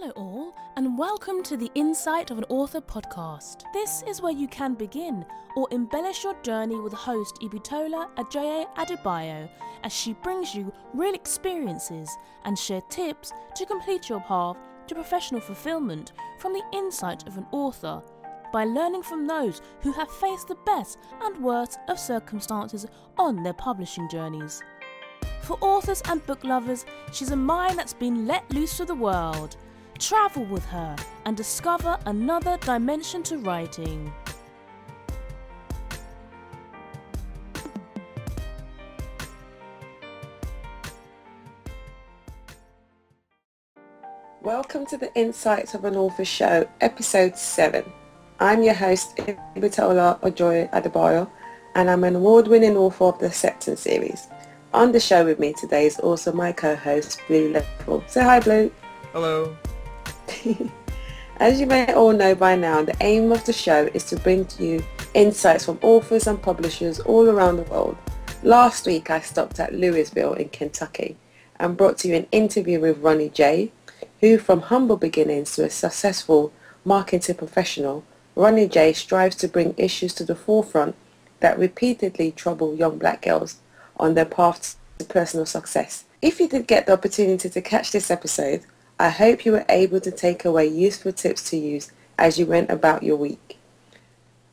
Hello, all, and welcome to the Insight of an Author podcast. This is where you can begin or embellish your journey with host Ibitola Ojoye Adebayo as she brings you real experiences and share tips to complete your path to professional fulfillment from the insight of an author by learning from those who have faced the best and worst of circumstances on their publishing journeys. For authors and book lovers, she's a mind that's been let loose to the world. Travel with her and discover another dimension to writing. Welcome to the Insights of an Author Show, Episode 7. I'm your host, Ibitola Ojoye Adebayo, and I'm an award-winning author of the Acceptance series. On the show with me today is also my co-host, Blue Levell. Say hi, Blue. Hello. As you may all know by now, the aim of the show is to bring to you insights from authors and publishers all around the world. Last week I stopped at Louisville in Kentucky and brought to you an interview with Ronnie J, who from humble beginnings to a successful marketing professional, Ronnie J strives to bring issues to the forefront that repeatedly trouble young black girls on their path to personal success. If you did get the opportunity to catch this episode, I hope you were able to take away useful tips to use as you went about your week.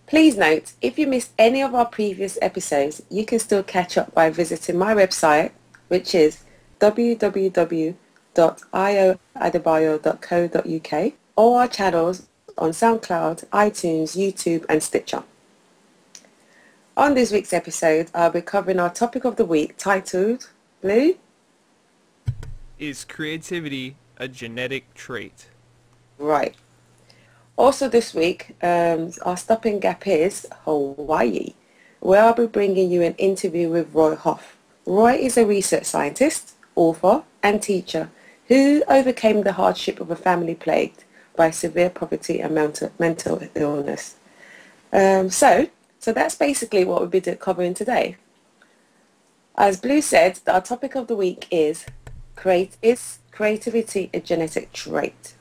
Please note, if you missed any of our previous episodes, you can still catch up by visiting my website, which is www.ioadebayo.co.uk or our channels on SoundCloud, iTunes, YouTube and Stitcher. On this week's episode, I'll be covering our topic of the week titled Blue Is creativity a genetic trait? Right. Also this week, um, our stopping gap is Hawaii, where I'll be bringing you an interview with Roy Huff. Roy is a research scientist, author and teacher who overcame the hardship of a family plagued by severe poverty and mental, illness. Um, so, so that's basically what we'll be covering today. As Blue said, our topic of the week is create is creativity a genetic trait?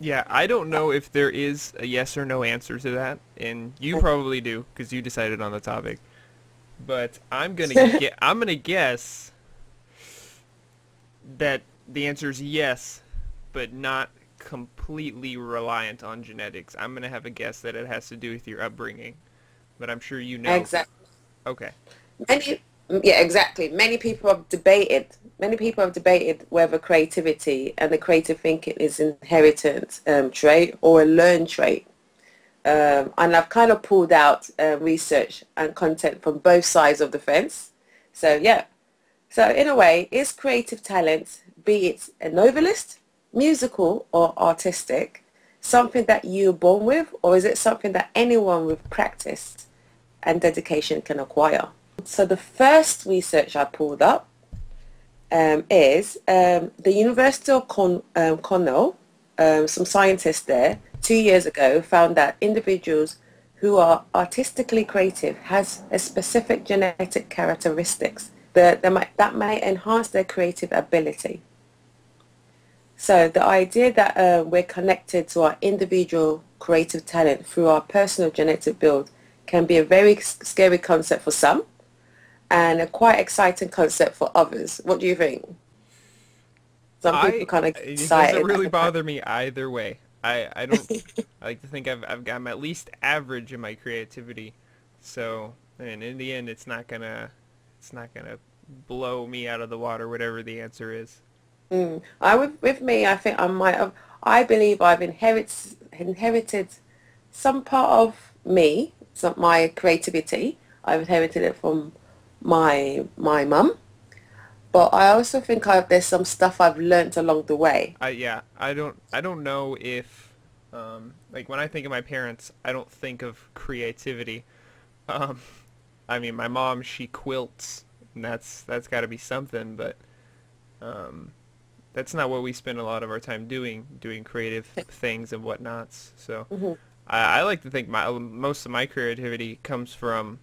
Yeah, I don't know if there is a yes or no answer to that, and you probably do because you decided on the topic. But I'm gonna get I'm gonna guess that the answer is yes, but not completely reliant on genetics. I'm gonna have a guess that it has to do with your upbringing, but I'm sure you know. Exactly. Okay. Many, yeah, exactly. Many people have debated. Many people have debated whether creativity and the creative thinking is inherited um, trait or a learned trait. Um, and I've kind of pulled out uh, research and content from both sides of the fence. So yeah. So in a way, is creative talent, be it a novelist, musical or artistic, something that you're born with or is it something that anyone with practice and dedication can acquire? So the first research I pulled up um, is um, the University of Con- um, Cornell, um, some scientists there two years ago found that individuals who are artistically creative has a specific genetic characteristics that, that, might, that may enhance their creative ability. So the idea that uh, we're connected to our individual creative talent through our personal genetic build can be a very scary concept for some and a quite exciting concept for others. What do you think? Some people I, kind of it excited. doesn't really bother me either way. I, I don't I like to think I've, I've I'm at least average in my creativity, so and in the end it's not gonna it's not gonna blow me out of the water whatever the answer is. Mm. I with with me, I think I might have. I believe I've inherited inherited some part of me, some my creativity. I've inherited it from my my mum, but I also think I, there's some stuff I've learnt along the way. I yeah I don't I don't know if um, like when I think of my parents I don't think of creativity. Um, I mean my mom she quilts and that's that's got to be something, but um, that's not what we spend a lot of our time doing, doing creative things and whatnots. So Mm-hmm. I, I like to think my most of my creativity comes from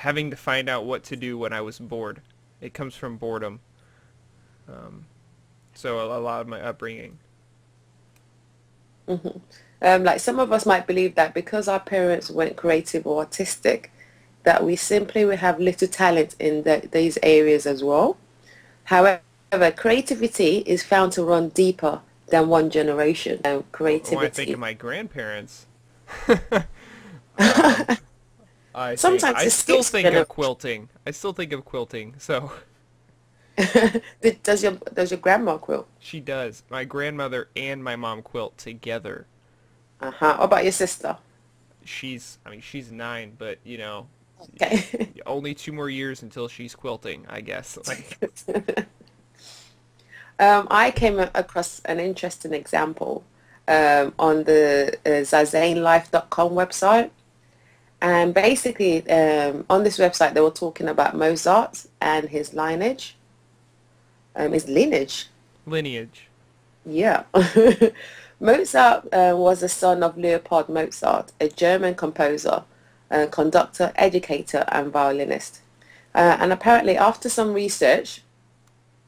having to find out what to do when I was bored. It comes from boredom. Um, so a, a lot of my upbringing. Um, like some of us might believe that because our parents weren't creative or artistic, that we simply will have little talent in the, these areas as well. However, creativity is found to run deeper than one generation. Um, creativity. When I think of my grandparents, um, I Sometimes I still think of quilting. I still think of quilting. So does your does your grandma quilt? she does. My grandmother and my mom quilt together. Uh huh. What about your sister? She's, I mean, she's nine, but you know, Okay. only two more years until she's quilting, I guess. Like, um, I came across an interesting example um, on the uh, zazenelife.com website. And basically, um, on this website, they were talking about Mozart and his lineage. Um, his lineage. lineage. Yeah. Mozart uh, was the son of Leopold Mozart, a German composer, uh, conductor, educator, and violinist. Uh, and apparently, after some research,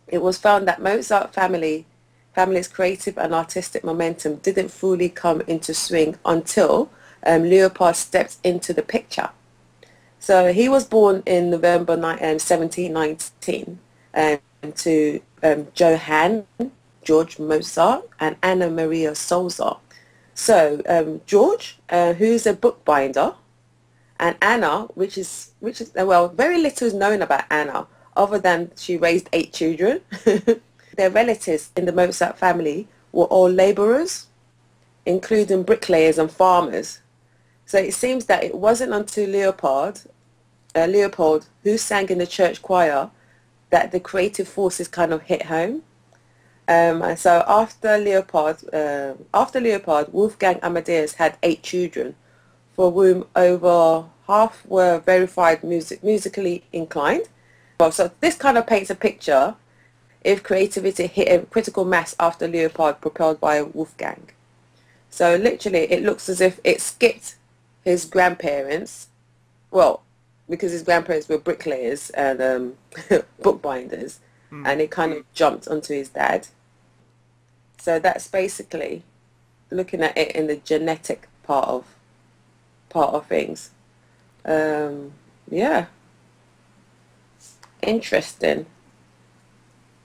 it was found that Mozart family family's creative and artistic momentum didn't fully come into swing until um, Leopold stepped into the picture. So he was born in November ni- um, 1719 um, to um, Johann George Mozart and Anna Maria Sulzer. So um, George, uh, who's a bookbinder, and Anna, which is which is well, very little is known about Anna other than she raised eight children. Their relatives in the Mozart family were all labourers, including bricklayers and farmers. So it seems that it wasn't until Leopold, uh, Leopold, who sang in the church choir, that the creative forces kind of hit home. Um, and so after Leopold, uh, after Leopold, Wolfgang Amadeus had eight children, for whom over half were verified music, musically inclined. Well, so this kind of paints a picture if creativity hit a critical mass after Leopold propelled by Wolfgang. So literally it looks as if it skipped his grandparents, well, because his grandparents were bricklayers and um, bookbinders, and it kind of jumped onto his dad. So that's basically looking at it in the genetic part of part of things. Um, yeah, interesting.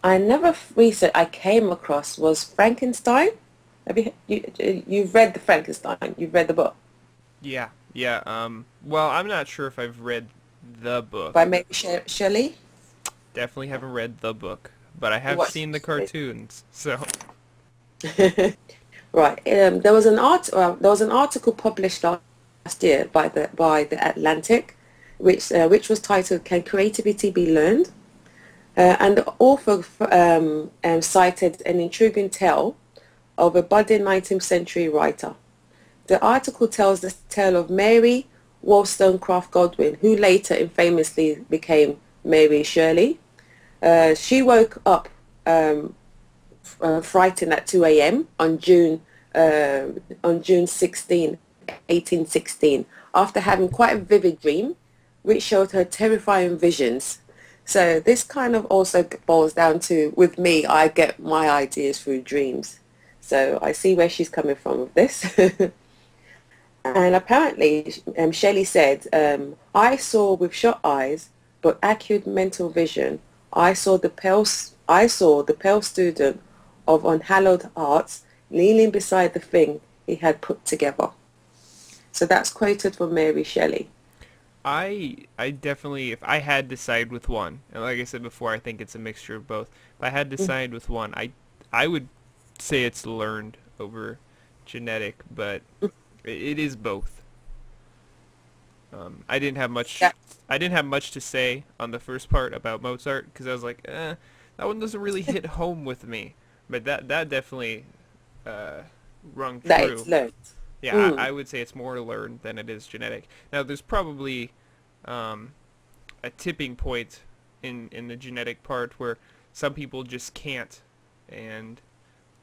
I never researched. I came across was Frankenstein. Have you you you've read the Frankenstein? You've read the book Yeah, yeah. Um, well, I'm not sure if I've read the book. by Mary She- Shelley? Definitely haven't read the book, but I have What- seen the cartoons. So, Right. Um, there was an art. Well, there was an article published last year by the by the Atlantic, which uh, which was titled "Can Creativity Be Learned?" Uh, and the author um, um, cited an intriguing tale of a budding 19th century writer. The article tells the tale of Mary Wollstonecraft Godwin, who later infamously became Mary Shelley. Uh, she woke up um, uh, frightened at 2 a.m. on June uh, on June 16, 1816, after having quite a vivid dream, which showed her terrifying visions. So this kind of also boils down to, with me, I get my ideas through dreams. So I see where she's coming from with this. and apparently, um, Shelley said, um, I saw with shut eyes, but acute mental vision. I saw the pale, I saw the pale student of unhallowed arts kneeling beside the thing he had put together. So that's quoted from Mary Shelley. I I definitely, if I had to side with one, and like I said before, I think it's a mixture of both. If I had to side with one, I I would say it's learned over genetic, but it, is both. Um, I didn't have much. Yeah. I didn't have much to say on the first part about Mozart because I was like, eh, that one doesn't really hit home with me. But that that definitely uh, rung That true. it's learned. Yeah, Mm. I, I would say it's more learned than it is genetic. Now, there's probably um, a tipping point in in the genetic part where some people just can't, and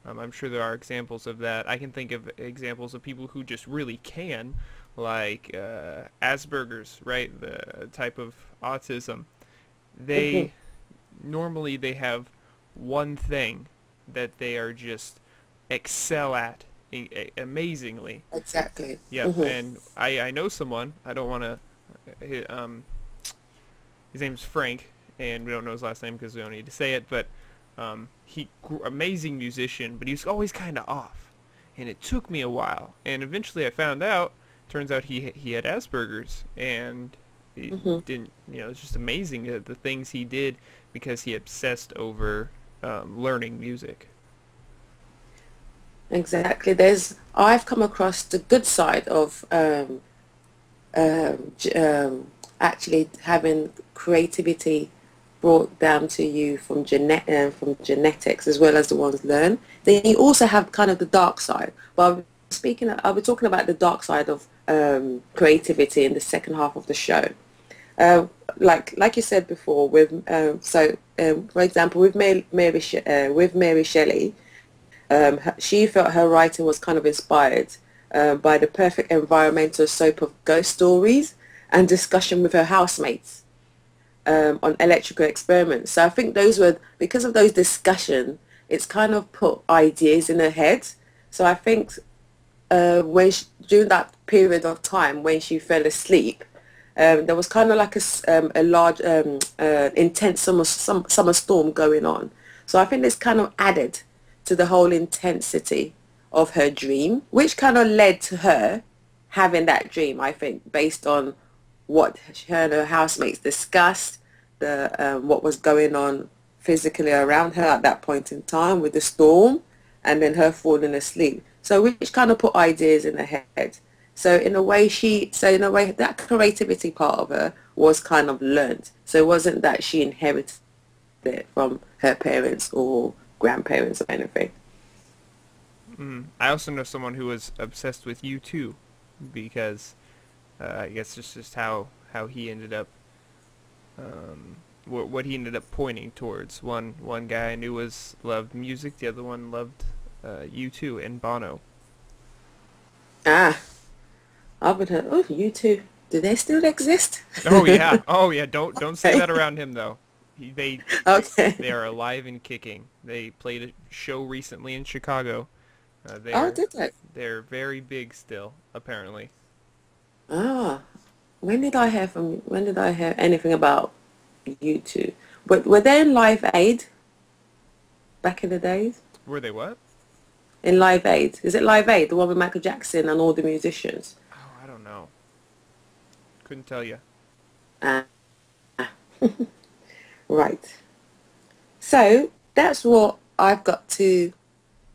um, I'm sure there are examples of that. I can think of examples of people who just really can, like uh, Asperger's, right? The type of autism. They normally they have one thing that they are just excel at i- a- amazingly. Exactly. Yeah, Mhm. and I I know someone. I don't want to. Um, his name's Frank, and we don't know his last name because we don't need to say it. But um, he amazing musician, but he was always kind of off, and it took me a while. And eventually, I found out. Turns out he he had Asperger's, and he Mhm. didn't. You know, it's just amazing uh, the things he did because he obsessed over um, learning music. Exactly. There's I've come across the good side of um, um, um, actually having creativity brought down to you from genet- uh, from genetics as well as the ones learned. Then you also have kind of the dark side. Well, speaking, I'll be talking about the dark side of um, creativity in the second half of the show. Uh, like like you said before, with um, so um, for example, with Mary, Mary Sh- uh, with Mary Shelley, um, she felt her writing was kind of inspired uh, by the perfect environmental soap of ghost stories and discussion with her housemates um, on electrical experiments. So I think those were, because of those discussion, it's kind of put ideas in her head. So I think uh, when she, during that period of time when she fell asleep, um, there was kind of like a, um, a large, um, uh, intense summer, some, summer storm going on. So I think this kind of added to the whole intensity of her dream, which kind of led to her having that dream, I think, based on what her and her housemates discussed, the um, what was going on physically around her at that point in time with the storm, and then her falling asleep. So which kind of put ideas in her head. So in a way, she so in a way that creativity part of her was kind of learnt. So it wasn't that she inherited it from her parents or grandparents or anything. Mm. I also know someone who was obsessed with U2, because uh, I guess it's just how how he ended up, um, what what he ended up pointing towards. One one guy I knew was loved music, the other one loved uh, U2 and Bono. Ah, I've been heard. Oh, you two. Do they still exist? Oh yeah, oh yeah. Don't don't say that around him though. He, they Okay. they are alive and kicking. They played a show recently in Chicago. Uh, they Oh, are, did they? they're very big still, apparently. Ah, when did I hear from? When did I hear anything about U2? But were they in Live Aid back in the days? Were they what? In Live Aid, is it Live Aid, the one with Michael Jackson and all the musicians? Oh, I don't know. Couldn't tell you. Ah, right. So that's what I've got to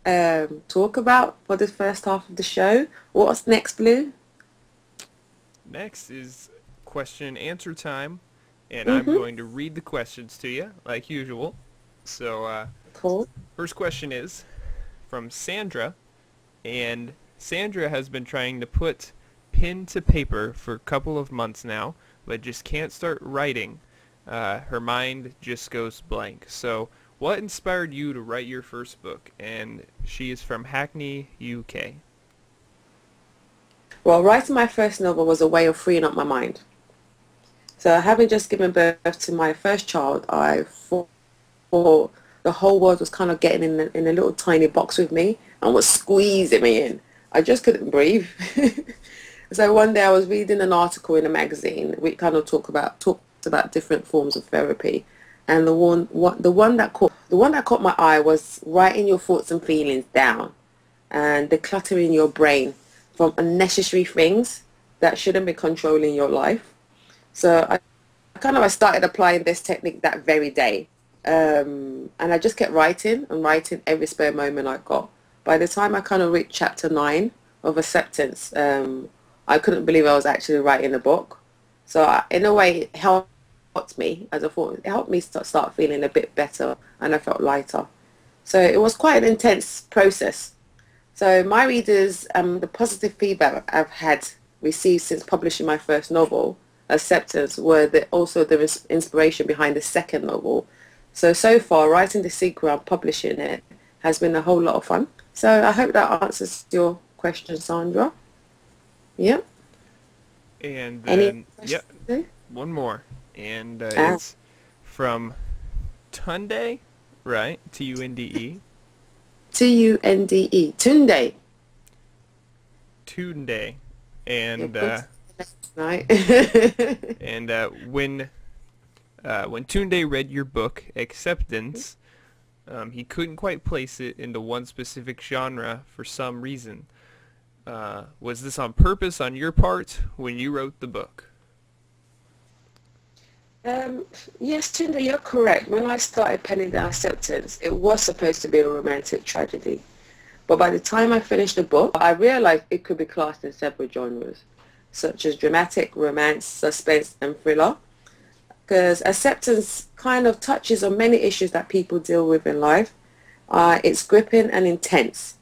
um, talk about for the first half of the show. What's next, Blue? Next is question and answer time, and I'm Mhm. going to read the questions to you like usual. So, uh, Cool. first question is from Sandra, and Sandra has been trying to put pen to paper for a couple of months now, but just can't start writing. Uh, her mind just goes blank. So, what inspired you to write your first book? And she is from Hackney, UK. Well, writing my first novel was a way of freeing up my mind. So having just given birth to my first child, I thought the whole world was kind of getting in a, in a little tiny box with me and was squeezing me in. I just couldn't breathe. so one day I was reading an article in a magazine which kind of talk about talked about different forms of therapy, and the one, what the one that caught the one that caught my eye was writing your thoughts and feelings down and decluttering your brain from unnecessary things that shouldn't be controlling your life. So I kind of I started applying this technique that very day. Um, and I just kept writing and writing every spare moment I got. By the time I kind of reached chapter nine of acceptance, um, I couldn't believe I was actually writing a book. So I, in a way, it helped me as a thought. It helped me start, start feeling a bit better and I felt lighter. So it was quite an intense process. So my readers, um, the positive feedback I've had received since publishing my first novel, Acceptance, were the, also the ins- inspiration behind the second novel. So, so far, writing the sequel and publishing it has been a whole lot of fun. So I hope that answers your question, Sandra. Yeah. And then, yeah, one more. And uh, Ah. it's from Tunde, right? T-U-N-D-E. T-U-N-D-E. Tunde. Tunde, and uh, and uh, when uh, when Tunde read your book Acceptance, um, he couldn't quite place it into one specific genre for some reason. Uh, was this on purpose on your part when you wrote the book? Um, yes, Tunde, you're correct. When I started penning down acceptance, it was supposed to be a romantic tragedy. But by the time I finished the book, I realized it could be classed in several genres, such as dramatic, romance, suspense, and thriller. Because acceptance kind of touches on many issues that people deal with in life. Uh, it's gripping and intense.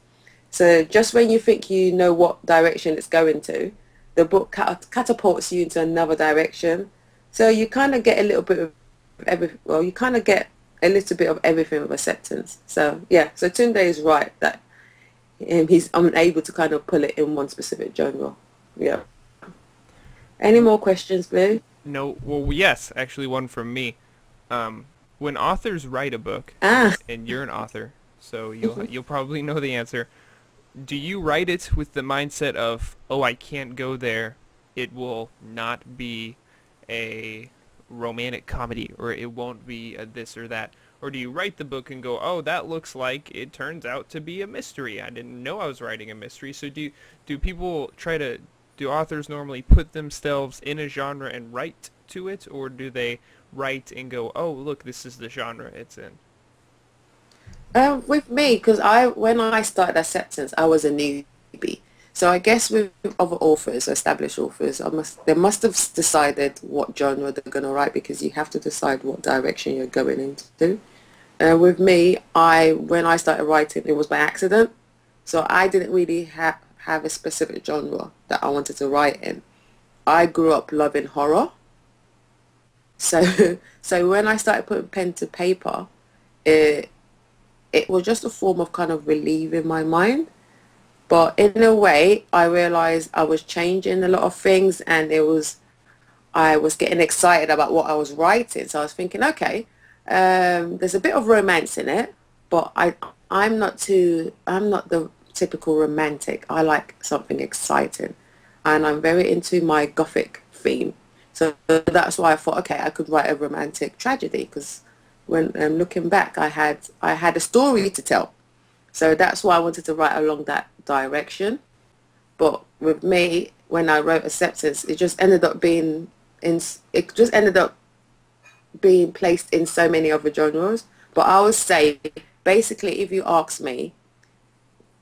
So just when you think you know what direction it's going to, the book cat- catapults you into another direction so you kind of get a little bit of every, well, you kind of get a little bit of everything with acceptance. So yeah, so Tunde is right that um, he's unable to kind of pull it in one specific genre. Yeah. Any more questions, Blue? No. Well, yes, actually, one from me. Um, when authors write a book, Ah, and you're an author, so you'll you'll probably know the answer. Do you write it with the mindset of, oh, I can't go there. It will not be a romantic comedy, or it won't be a this or that. Or do you write the book and go, oh, that looks like it turns out to be a mystery. I didn't know I was writing a mystery. So do do people try to do authors normally put themselves in a genre and write to it, or do they write and go, oh, look, this is the genre it's in? um, with me, because I when I started acceptance, I was a newbie. So I guess with other authors, established authors, must they must have decided what genre they're going to write because you have to decide what direction you're going into. Uh, with me, I when I started writing, it was by accident. So I didn't really have have a specific genre that I wanted to write in. I grew up loving horror. So so when I started putting pen to paper, it it was just a form of kind of relieving my mind. But in a way, I realized I was changing a lot of things and it was, I was getting excited about what I was writing. So I was thinking, okay, um, there's a bit of romance in it, but I, I'm not too, I'm not the typical romantic. I like something exciting and I'm very into my gothic theme. So that's why I thought, okay, I could write a romantic tragedy because when um, looking back, I had I had a story to tell. So that's why I wanted to write along that direction. But with me, when I wrote Acceptance, it just ended up being in it just ended up being placed in so many other genres. But I would say, basically, if you ask me,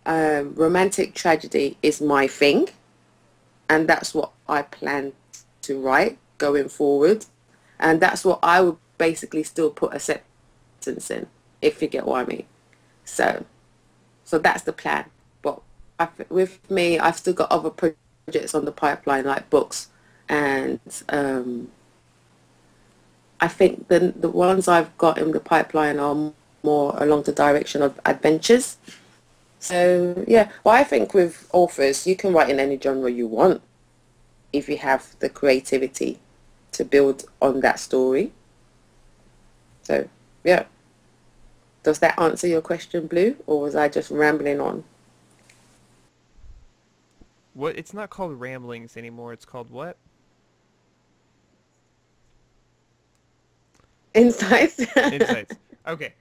um, romantic tragedy is my thing, and that's what I plan to write going forward, and that's what I would basically still put acceptance in, if you get what I mean. So, so that's the plan. With me, I've still got other projects on the pipeline, like books, and um, I think the the ones I've got in the pipeline are more along the direction of adventures. So yeah, well, I think with authors, you can write in any genre you want if you have the creativity to build on that story. So yeah. Does that answer your question, Blue, or was I just rambling on? What? It's not called ramblings anymore. It's called what? Insights. Insights. Okay.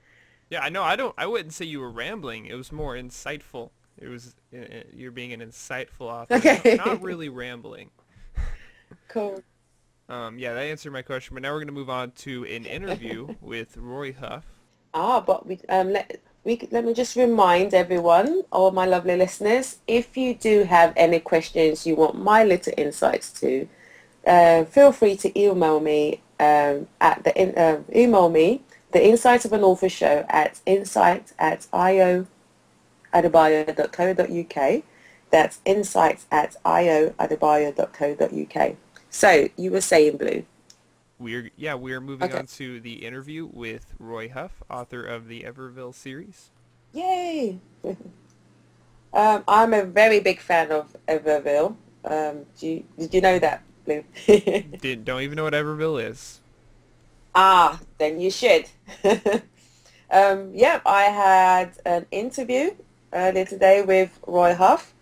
Yeah, I know. I don't. I wouldn't say you were rambling. It was more insightful. It was. Uh, uh, you're being an insightful author. Okay. Not really rambling. cool. Um, yeah, that answered my question. But now we're going to move on to an interview with Roy Huff. Ah, but we um let we let me just remind everyone, all my lovely listeners, if you do have any questions you want my little insights to, uh, feel free to email me um, at the in, uh, email me the insight of an author show at insight at ioadebayo.co.uk. That's insight at ioadebayo.co.uk. So you were saying, Blue. We're yeah, we are moving Okay. on to the interview with Roy Huff, author of the Everville series. Yay! um, I'm a very big fan of Everville. Um, do you, did you know that, Blue? Did don't even know what Everville is. ah, then you should. um, yeah, I had an interview earlier today with Roy Huff.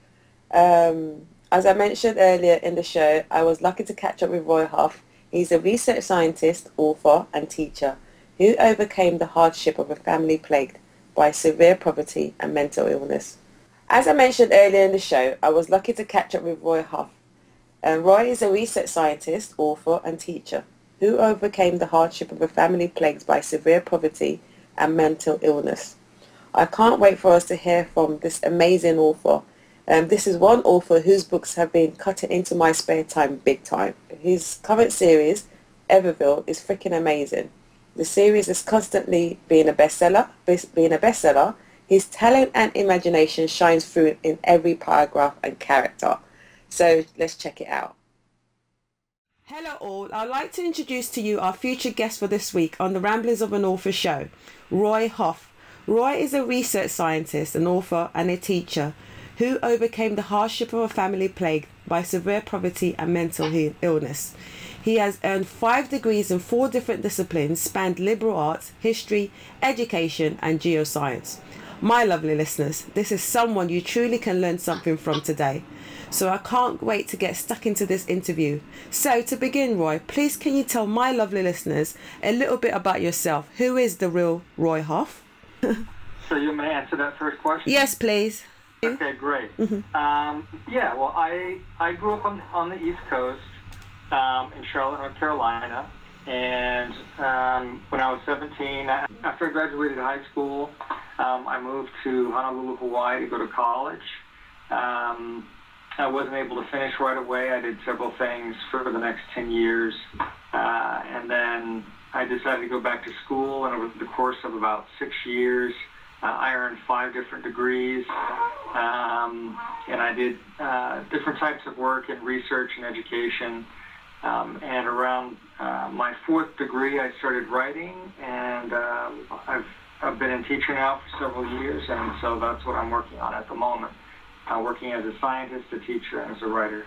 Um, As I mentioned earlier in the show, I was lucky to catch up with Roy Huff. He's a research scientist, author and teacher who overcame the hardship of a family plagued by severe poverty and mental illness. As I mentioned earlier in the show, I was lucky to catch up with Roy Huff. And Roy is a research scientist, author and teacher who overcame the hardship of a family plagued by severe poverty and mental illness. I can't wait for us to hear from this amazing author. Um, this is one author whose books have been cutting into my spare time big time. His current series, Everville, is freaking amazing. The series is constantly being a bestseller, being a bestseller. His talent and imagination shines through in every paragraph and character. So let's check it out. Hello all, I'd like to introduce to you our future guest for this week on the Ramblings of an Author show, Roy Huff. Roy is a research scientist, an author and a teacher who overcame the hardship of a family plagued by severe poverty and mental illness. He has earned five degrees in four different disciplines, spanned liberal arts, history, education and geoscience. My lovely listeners, this is someone you truly can learn something from today. So I can't wait to get stuck into this interview. So to begin, Roy, please can you tell my lovely listeners a little bit about yourself? Who is the real Roy Huff? so you may answer that first question? Yes, please. Okay, great. Mm-hmm. Um, yeah, well, I I grew up on, on the East Coast um, in Charlotte, North Carolina. And um, when I was 17, after I graduated high school, um, I moved to Honolulu, Hawaii to go to college. Um, I wasn't able to finish right away. I did several things for the next 10 years. Uh, and then I decided to go back to school, and over the course of about six years, uh, I earned five different degrees. Um, and I did uh, different types of work in research and education. Um, and around uh, my fourth degree, I started writing, and uh, I've, I've been in teaching now for several years, and so that's what I'm working on at the moment uh, working as a scientist, a teacher, and as a writer.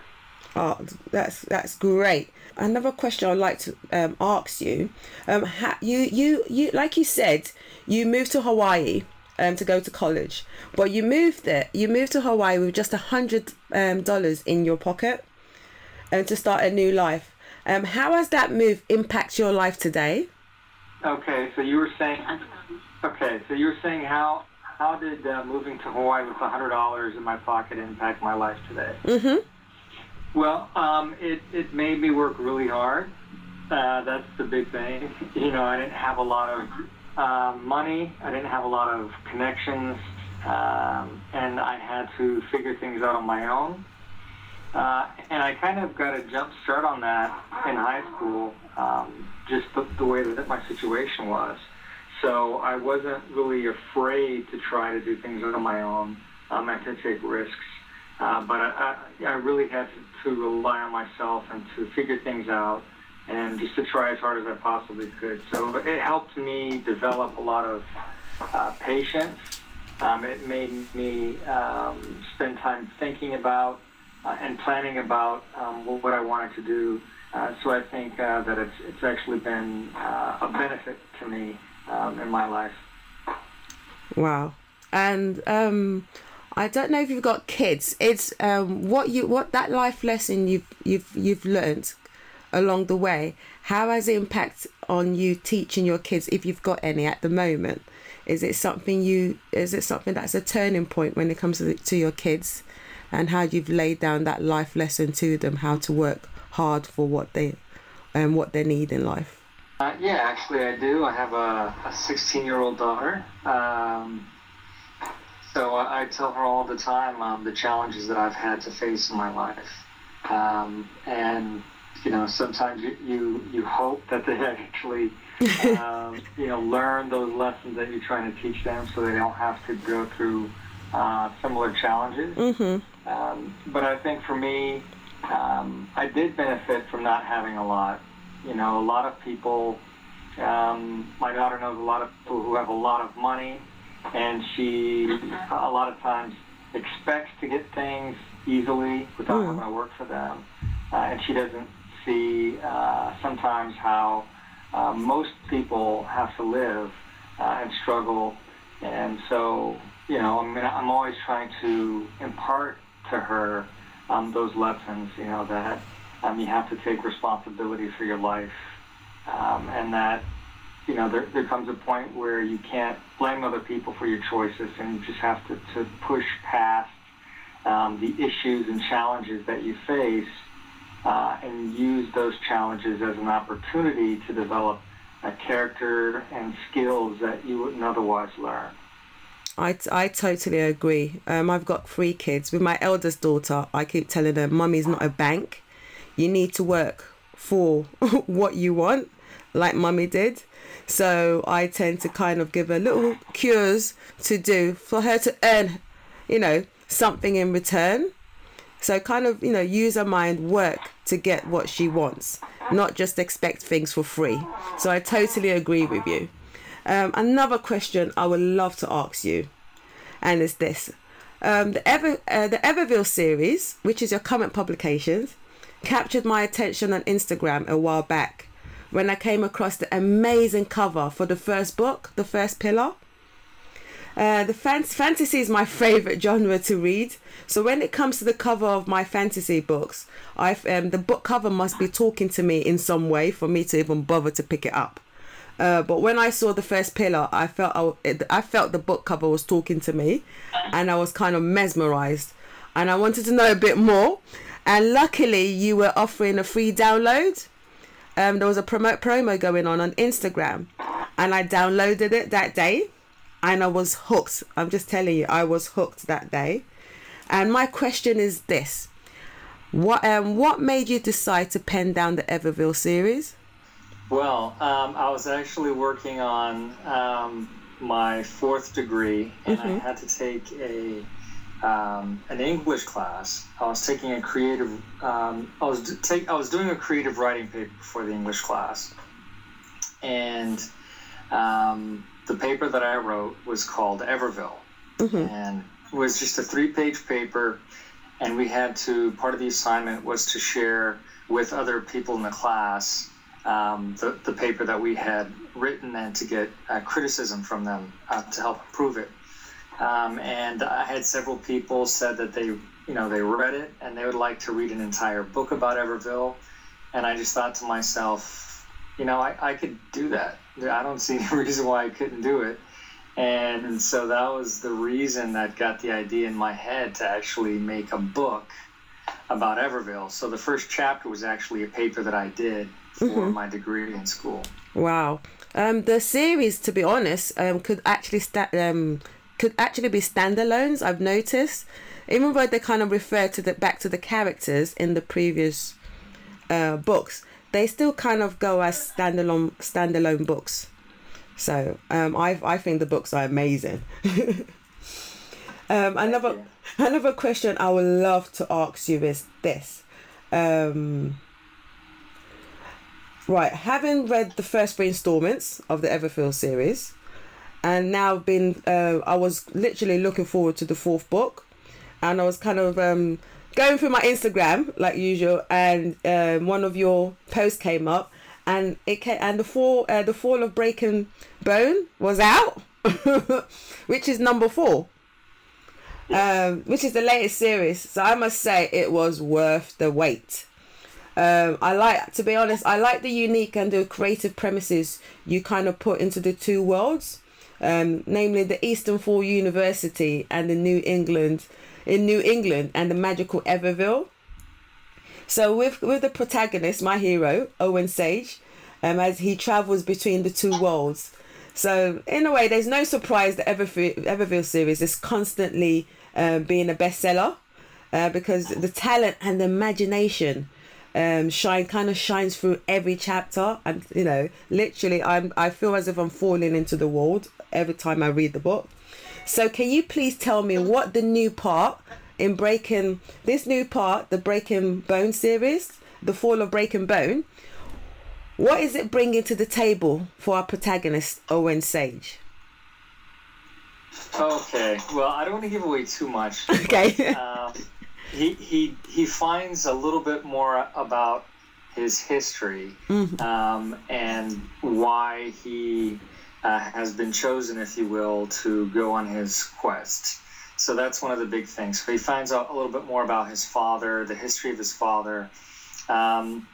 Oh, that's that's great. Another question I'd like to um, ask you: um, ha, you you you like you said, you moved to Hawaii um, to go to college, but you moved there. You moved to Hawaii with just a hundred um, dollars in your pocket, and um, to start a new life. Um, how has that move impact your life today? Okay, so you were saying. Okay, so you were saying how how did uh, moving to Hawaii with a $100 in my pocket impact my life today? Mm-hmm. Well, um, it, it made me work really hard. Uh, that's the big thing. You know, I didn't have a lot of uh, money. I didn't have a lot of connections. Um, and I had to figure things out on my own. Uh, and I kind of got a jump start on that in high school, um, just the, the way that my situation was. So I wasn't really afraid to try to do things on my own um, and to take risks. Uh, but I, I, I really had to, to rely on myself and to figure things out and just to try as hard as I possibly could. So it helped me develop a lot of uh, patience. Um, it made me um, spend time thinking about uh, and planning about um, what I wanted to do. Uh, so I think uh, that it's, it's actually been uh, a benefit to me um, in my life. Wow. And um, I don't know if you've got kids. It's um, what you what that life lesson you've you've you've learned along the way. How has it impact on you teaching your kids if you've got any at the moment? Is it something you is it something that's a turning point when it comes to, the, to your kids and how you've laid down that life lesson to them how to work hard for what they and um, what they need in life? Uh, yeah, actually, I do. I have a 16 year old daughter. Um, so I, I, tell her all the time um, the challenges that I've had to face in my life. Um, and, you know, sometimes you, you, hope that they actually, um, you know, learn those lessons that you're trying to teach them so they don't have to go through uh, similar challenges. Mm-hmm. Um, but I think for me, um, I did benefit from not having a lot. You know, a lot of people, um, my daughter knows a lot of people who have a lot of money, and she a lot of times expects to get things easily without mm. having to work for them. Uh, and she doesn't see uh, sometimes how uh, most people have to live uh, and struggle. And so, you know, I mean, I'm always trying to impart to her um, those lessons. You know that um, you have to take responsibility for your life, um, and that you know there, there comes a point where you can't blame other people for your choices, and you just have to, to push past um, the issues and challenges that you face, uh, and use those challenges as an opportunity to develop a character and skills that you wouldn't otherwise learn. I, I totally agree. Um, I've got three kids. With my eldest daughter, I keep telling her, Mummy's not a bank. You need to work for what you want, like Mummy did. So I tend to kind of give her little cures to do for her to earn, you know, something in return. So kind of, you know, use her mind, work to get what she wants, not just expect things for free. So I totally agree with you. Um, another question I would love to ask you, and it's this: um, the Ever uh, the Everville series, which is your current publications, captured my attention on Instagram a while back when I came across the amazing cover for the first book, the first pillar. Uh, the fan- fantasy is my favorite genre to read. So when it comes to the cover of my fantasy books, I um, the book cover must be talking to me in some way for me to even bother to pick it up. Uh, but when I saw the first pillar, I felt I, I felt the book cover was talking to me, and I was kind of mesmerized, and I wanted to know a bit more. And luckily, you were offering a free download. Um, there was a promo promo going on on Instagram, and I downloaded it that day, and I was hooked. I'm just telling you, I was hooked that day. And my question is this: What um what made you decide to pen down the Everville series? Well, um, I was actually working on um, my fourth degree, and mm-hmm. I had to take a um, an English class. I was taking a creative. Um, I was take. I was doing a creative writing paper for the English class, and um, the paper that I wrote was called Everville, mm-hmm. and it was just a three-page paper, and we had to. Part of the assignment was to share with other people in the class um, the, the paper that we had written and to get uh, criticism from them uh, to help improve it. Um, and I had several people said that they, you know, they read it and they would like to read an entire book about Everville. And I just thought to myself, you know, I, I could do that. I don't see any reason why I couldn't do it. And so that was the reason that got the idea in my head to actually make a book about Everville. So the first chapter was actually a paper that I did for mm-hmm. my degree in school. Wow. Um, the series, to be honest, um, could actually sta- um, could actually be standalones. I've noticed, even though they kind of refer to the back to the characters in the previous uh, books, they still kind of go as standalone standalone books. So um, I I think the books are amazing. um, another another question I would love to ask you is this. Um, Right, having read the first three installments of the Everville series, and now been, uh, I was literally looking forward to the fourth book, and I was kind of um, going through my Instagram like usual, and um, one of your posts came up, and it came, and the fall, uh, the fall of Breaking Bone was out, which is number four. Um, which is the latest series. So I must say it was worth the wait. Um, I like, to be honest, I like the unique and the creative premises you kind of put into the two worlds, um, namely the Eastern Fall University and the New England, in New England and the magical Everville. So with with the protagonist, my hero Owen Sage, um, as he travels between the two worlds. So in a way, there's no surprise that Everville, Everville series is constantly uh, being a bestseller, uh, because the talent and the imagination um, shine kind of shines through every chapter and you know literally i'm i feel as if i'm falling into the world every time i read the book so can you please tell me what the new part in breaking this new part the breaking bone series the fall of breaking bone what is it bringing to the table for our protagonist owen sage okay well i don't want to give away too much okay but, um, he he he finds a little bit more about his history mm-hmm. um, and why he uh, has been chosen, if you will, to go on his quest. so that's one of the big things. So he finds out a little bit more about his father, the history of his father, um,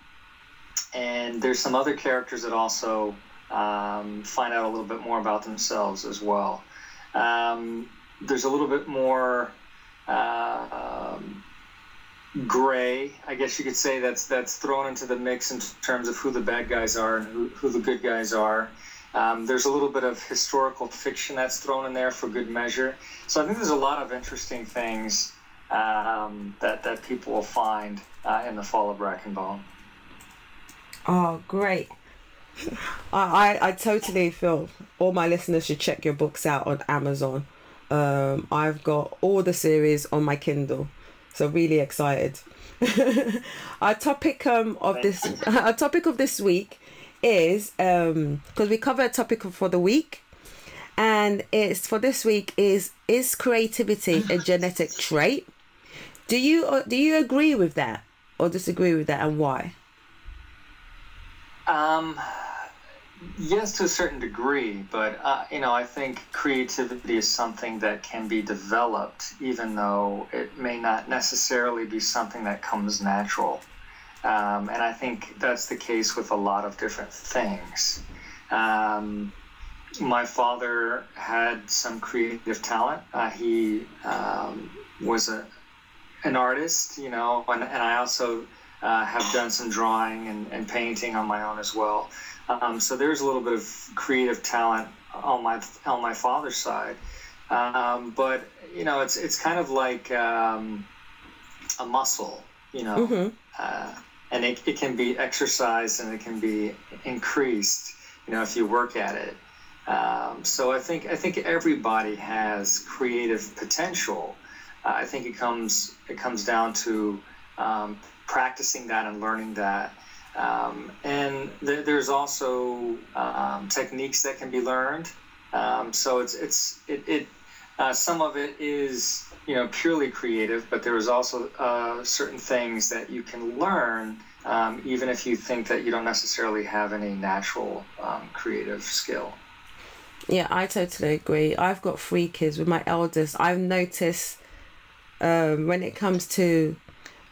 and there's some other characters that also um, find out a little bit more about themselves as well. Um, there's a little bit more uh, gray, I guess you could say, that's that's thrown into the mix in terms of who the bad guys are and who, who the good guys are. Um, there's a little bit of historical fiction that's thrown in there for good measure. So I think there's a lot of interesting things um, that that people will find uh, in the Fall of Brackenbone. Oh, great. I, I, I totally feel all my listeners should check your books out on Amazon. Um, I've got all the series on my Kindle, so really excited. our topic um of this our topic of this week is um because we cover a topic for the week, and it's for this week is is creativity a genetic trait? Do you uh, do you agree with that or disagree with that, and why? Um, yes, to a certain degree, but uh, you know, I think creativity is something that can be developed, even though it may not necessarily be something that comes natural. Um, and I think that's the case with a lot of different things. Um, my father had some creative talent. Uh, he um, was a an artist, you know, and, and I also uh, have done some drawing and, and painting on my own as well. Um, so there's a little bit of creative talent on my on my father's side, um, but you know it's it's kind of like um, a muscle, you know, Mm-hmm. uh, and it, it can be exercised and it can be increased, you know, if you work at it. Um, so I think I think everybody has creative potential. Uh, I think it comes it comes down to um, practicing that and learning that. Um, and th- there's also um, techniques that can be learned. Um, so it's it's it, it uh, some of it is you know purely creative, but there is also uh, certain things that you can learn um, even if you think that you don't necessarily have any natural um, creative skill. Yeah, I totally agree. I've got three kids with my eldest. I've noticed um, when it comes to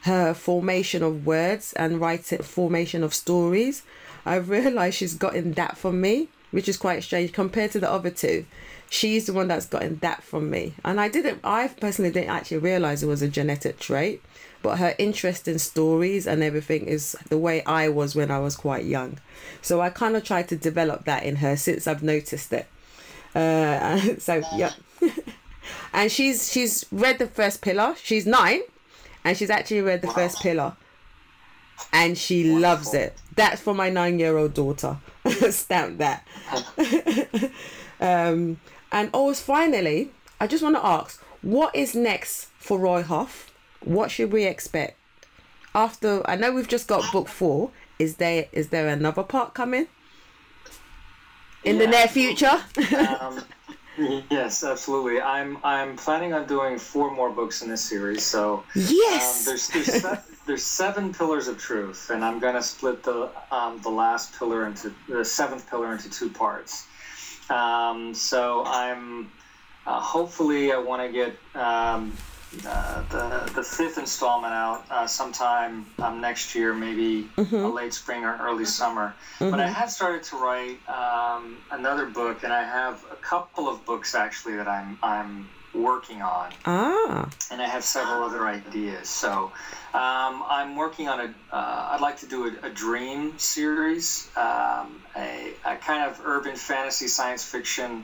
her formation of words and writing formation of stories, I've realized she's gotten that from me, which is quite strange compared to the other two. She's the one that's gotten that from me, and I didn't. I personally didn't actually realize it was a genetic trait, but her interest in stories and everything is the way I was when I was quite young. So I kind of tried to develop that in her since I've noticed it. Uh, so yeah, and she's she's read the first pillar. She's nine, and she's actually read the first pillar, and she loves it. That's for my nine-year-old daughter. Stamp that. um, and always finally, I just want to ask, what is next for Roy Huff? What should we expect after? I know we've just got book four. Is there is there another part coming in the near future? um, yes, absolutely. I'm I'm planning on doing four more books in this series. So yes. um, there's there's, there's seven pillars of truth, and I'm gonna split the um, the last pillar into the seventh pillar into two parts. Um, so I'm uh, hopefully I want to get um, uh, the the fifth installment out uh, sometime um, next year, maybe a late spring or early summer. But I have started to write um, another book, and I have a couple of books actually that I'm I'm working on ah. and I have several other ideas. So um, I'm working on a. Uh, I'd like to do a, a dream series, um, a, a kind of urban fantasy science fiction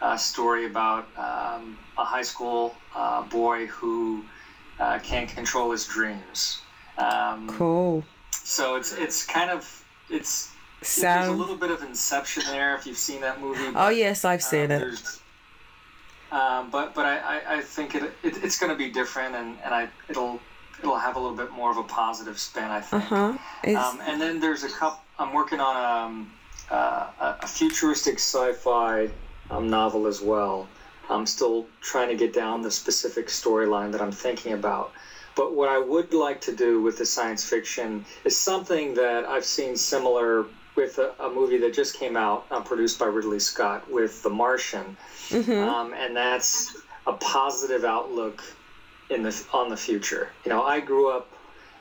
uh, story about um, a high school uh, boy who uh, can't control his dreams. Um, Cool. so it's it's kind of it's. There's a little bit of Inception there if you've seen that movie. Oh yes, I've Uh, seen it. Um, but but I, I, think it, it it's going to be different, and, and I it'll it'll have a little bit more of a positive spin. I think. Uh think. huh. Um, and then there's a couple. I'm working on um, uh, a, a futuristic sci-fi um, novel as well. I'm still trying to get down the specific storyline that I'm thinking about. But what I would like to do with the science fiction is something that I've seen similar with a, a movie that just came out, uh, produced by Ridley Scott, with The Martian, um, and that's a positive outlook in the on the future. You know, I grew up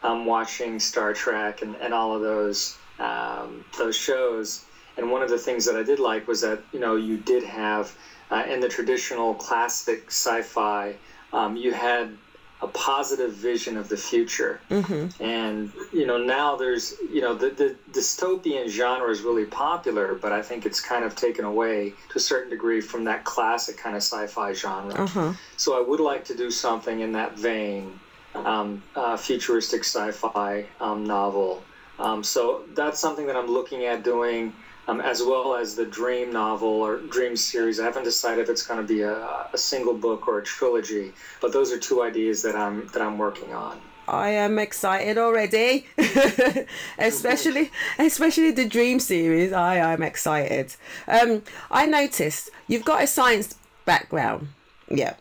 um, watching Star Trek and, and all of those um, those shows, and one of the things that I did like was that you know you did have uh, in the traditional classic sci-fi, um, you had a positive vision of the future. Mm-hmm. And you know now there's you know the, the dystopian genre is really popular, but I think it's kind of taken away to a certain degree from that classic kind of sci-fi genre. Uh-huh. So I would like to do something in that vein, um, uh, futuristic sci-fi um, novel. Um, so that's something that I'm looking at doing. Um, as well as the Dream novel or Dream series. I haven't decided if it's going to be a, a single book or a trilogy, but those are two ideas that I'm that I'm working on. I am excited already, especially especially the Dream series. I I'm excited. Um, I noticed you've got a science background. Yeah.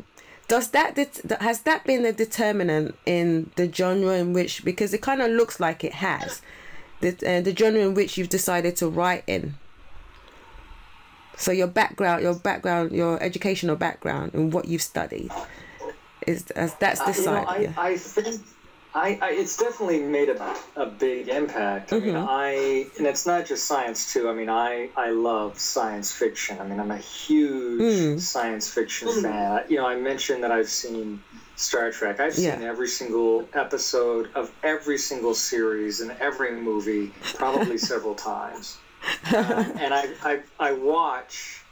Does that det- has that been the determinant in the genre in which because it kind of looks like it has the uh, the genre in which you've decided to write in. So your background, your background, your educational background, and what you've studied is as that's Uh, you know. I, yeah. I think I, I it's definitely made a, a big impact. I mean, Mhm. I and it's not just science too. I mean, I I love science fiction. I mean, I'm a huge Mm. science fiction fan. You know, I mentioned that I've seen Star Trek. I've seen every single episode of every single series and every movie probably several times. Uh, and I, I I watch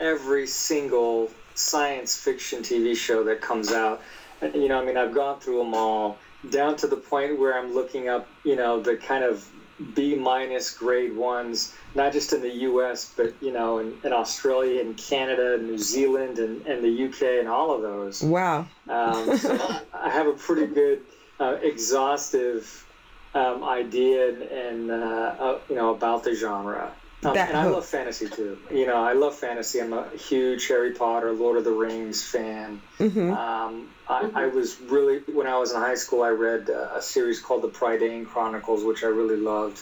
every single science fiction TV show that comes out. You know, I mean, I've gone through them all down to the point where I'm looking up, you know, the kind of B minus grade ones, not just in the U.S., but you know, in, in Australia and Canada, and New Zealand, and, and the U.K. and all of those. Wow. Um, so I have a pretty good, uh, exhaustive um, idea and, and uh, uh, you know about the genre. Um, and I love fantasy too. You know, I love fantasy. I'm a huge Harry Potter, Lord of the Rings fan. hmm Um, I, I was really when I was in high school. I read uh, a series called the Prydain Chronicles, which I really loved.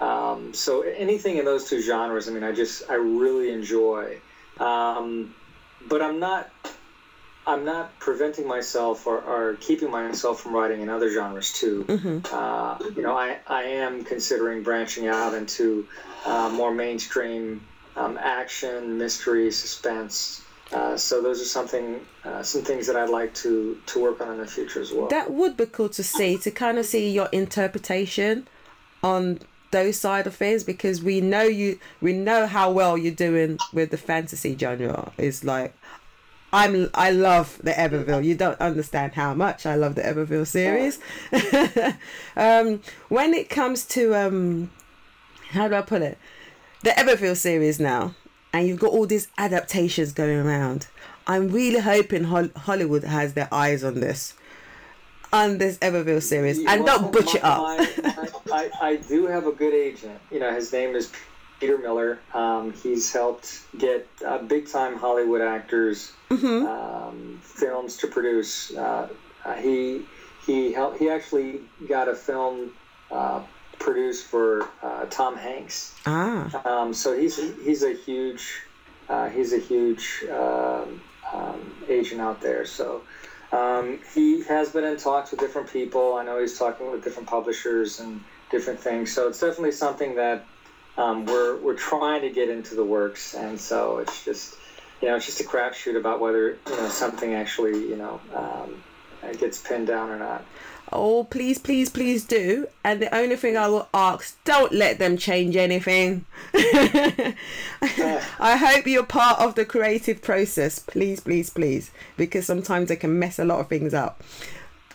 Um, so anything in those two genres, I mean, I just I really enjoy. Um, but I'm not I'm not preventing myself or, or keeping myself from writing in other genres too. hmm Uh, you know, I, I am considering branching out into uh, more mainstream um, action, mystery, suspense. Uh, so those are something, uh, some things that I'd like to to work on in the future as well. That would be cool to see, to kind of see your interpretation on those side of things because we know you we know how well you're doing with the fantasy genre. It's like I'm I love the Everville. You don't understand how much I love the Everville series. um, when it comes to um, how do I put it? The Everville series now, and you've got all these adaptations going around. I'm really hoping Hol- Hollywood has their eyes on this, on this Everville series, and Well, don't butcher it up. my- I, I do have a good agent. You know, his name is Peter Miller. Um, he's helped get uh, big time Hollywood actors Mm-hmm. um, films to produce. Uh, uh, he he helped, he actually got a film uh, produced for uh, Tom Hanks. Ah, Um, so he's he's a huge uh, he's a huge um, um, agent out there. So um, he has been in talks with different people. I know he's talking with different publishers and different things. So it's definitely something that um, we're we're trying to get into the works. And so it's just you know it's just a crapshoot about whether you know something actually you know um, gets pinned down or not. Oh please, please, please do. And the only thing I will ask, don't let them change anything. Uh. I hope you're part of the creative process, please, please, please, because sometimes they can mess a lot of things up.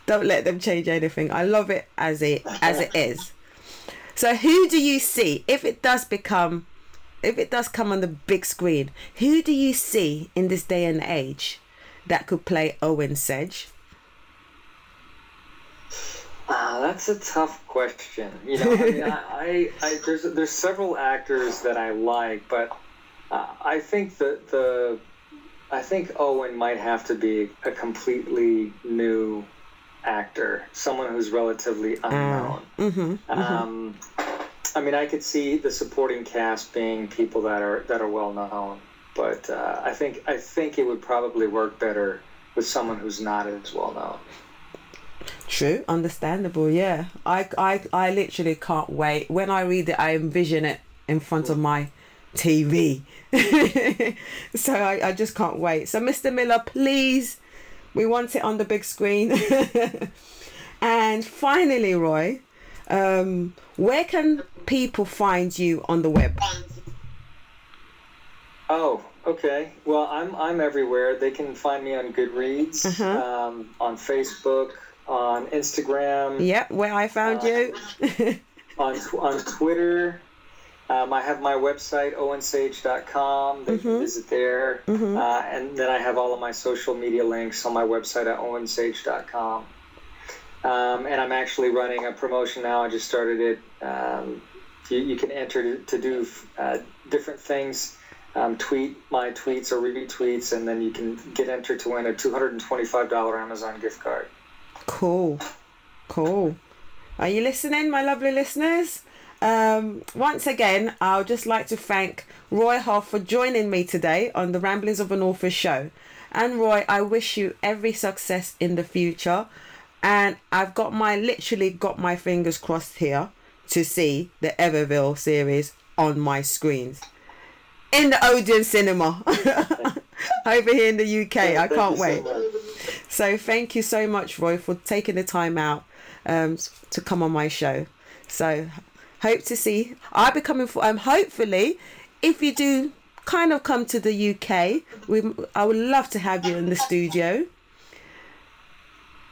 Don't let them change anything. I love it as it as it is. So who do you see if it does become if it does come on the big screen, who do you see in this day and age that could play Owen Sage? Ah, that's a tough question. You know, I mean, I, I, I there's there's several actors that I like, but uh, I think that the I think Owen might have to be a completely new actor, someone who's relatively unknown. Mm-hmm. Um, I mean, I could see the supporting cast being people that are that are well known. but uh, I think I think it would probably work better with someone who's not as well known. True, understandable. Yeah, I, I, I literally can't wait. When I read it, I envision it in front of my TV. so I, I just can't wait. So, Mr. Miller, please, we want it on the big screen. and finally, Roy, um, where can people find you on the web? Oh, okay. Well, I'm I'm everywhere. They can find me on Goodreads, Uh-huh. um, on Facebook, on Instagram, Yeah, where I found you. on on Twitter. Um, I have my website owensage.com. They can visit there, Mhm. uh, and then I have all of my social media links on my website at owensage.com. Um, and I'm actually running a promotion now. I just started it. Um, you, you can enter to, to do uh, different things. Um, tweet my tweets or retweets, and then you can get entered to win a $225 Amazon gift card. Cool. Cool. Are you listening, my lovely listeners? Um, once again, I would just like to thank Roy Huff for joining me today on the Ramblings of an Author show. And Roy, I wish you every success in the future. And I've got my literally got my fingers crossed here to see the Everville series on my screens in the Odeon Cinema over here in the UK. I can't so wait. much. So thank you so much, Roy, for taking the time out um, to come on my show. So hope to see. I'll be coming for. Um, hopefully, if you do kind of come to the UK, we I would love to have you in the studio.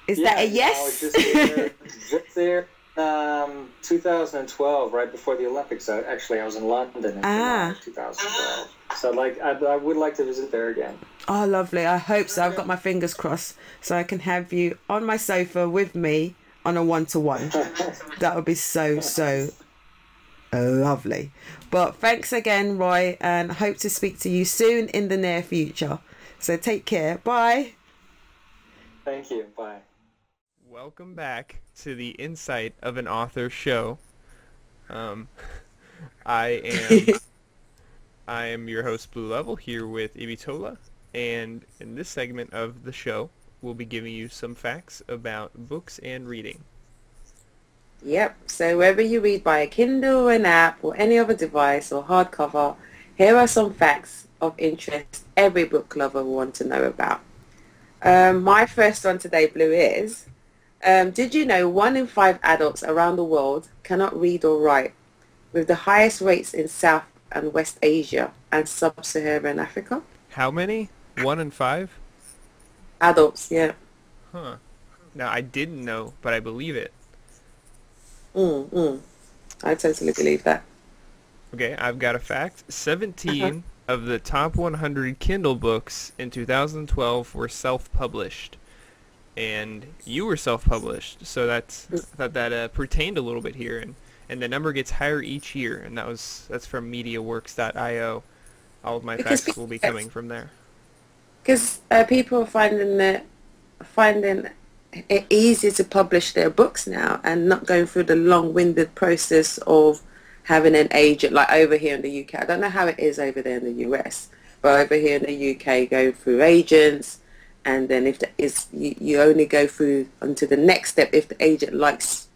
Is that a yes? just there, just there um, 2012, right before the Olympics. I, actually, I was in London in Ah. 2012. So, like, I, I would like to visit there again. Oh, lovely. I hope so. I've got my fingers crossed so I can have you on my sofa with me on a one to one. That would be so, so lovely. But thanks again, Roy, and hope to speak to you soon in the near future. So take care. Bye. Thank you. Bye. Welcome back to the Insight of an Author show. Um, I am I am your host Blue Levell here with Ibitola, and in this segment of the show, we'll be giving you some facts about books and reading. Yep. So whether you read by a Kindle, or an app, or any other device or hardcover, here are some facts of interest every book lover will want to know about. Um, my first one today, Blue, is um, did you know one in five adults around the world cannot read or write, with the highest rates in South and West Asia and Sub-Saharan Africa? How many? One in five? Adults, yeah. Huh. Now I didn't know, but I believe it. Mm, mm. I totally believe that. Okay, I've got a fact. 17 of the top 100 Kindle books in 2012 were self-published. And you were self-published, so that's I thought that uh, pertained a little bit here, and, and the number gets higher each year, and that was that's from MediaWorks.io. All of my Because facts will be coming from there. Because uh, people are finding it finding it easier to publish their books now and not going through the long-winded process of having an agent like over here in the UK. I don't know how it is over there in the US, but over here in the UK, going through agents, and then if the, is you, you only go through onto the next step if the agent likes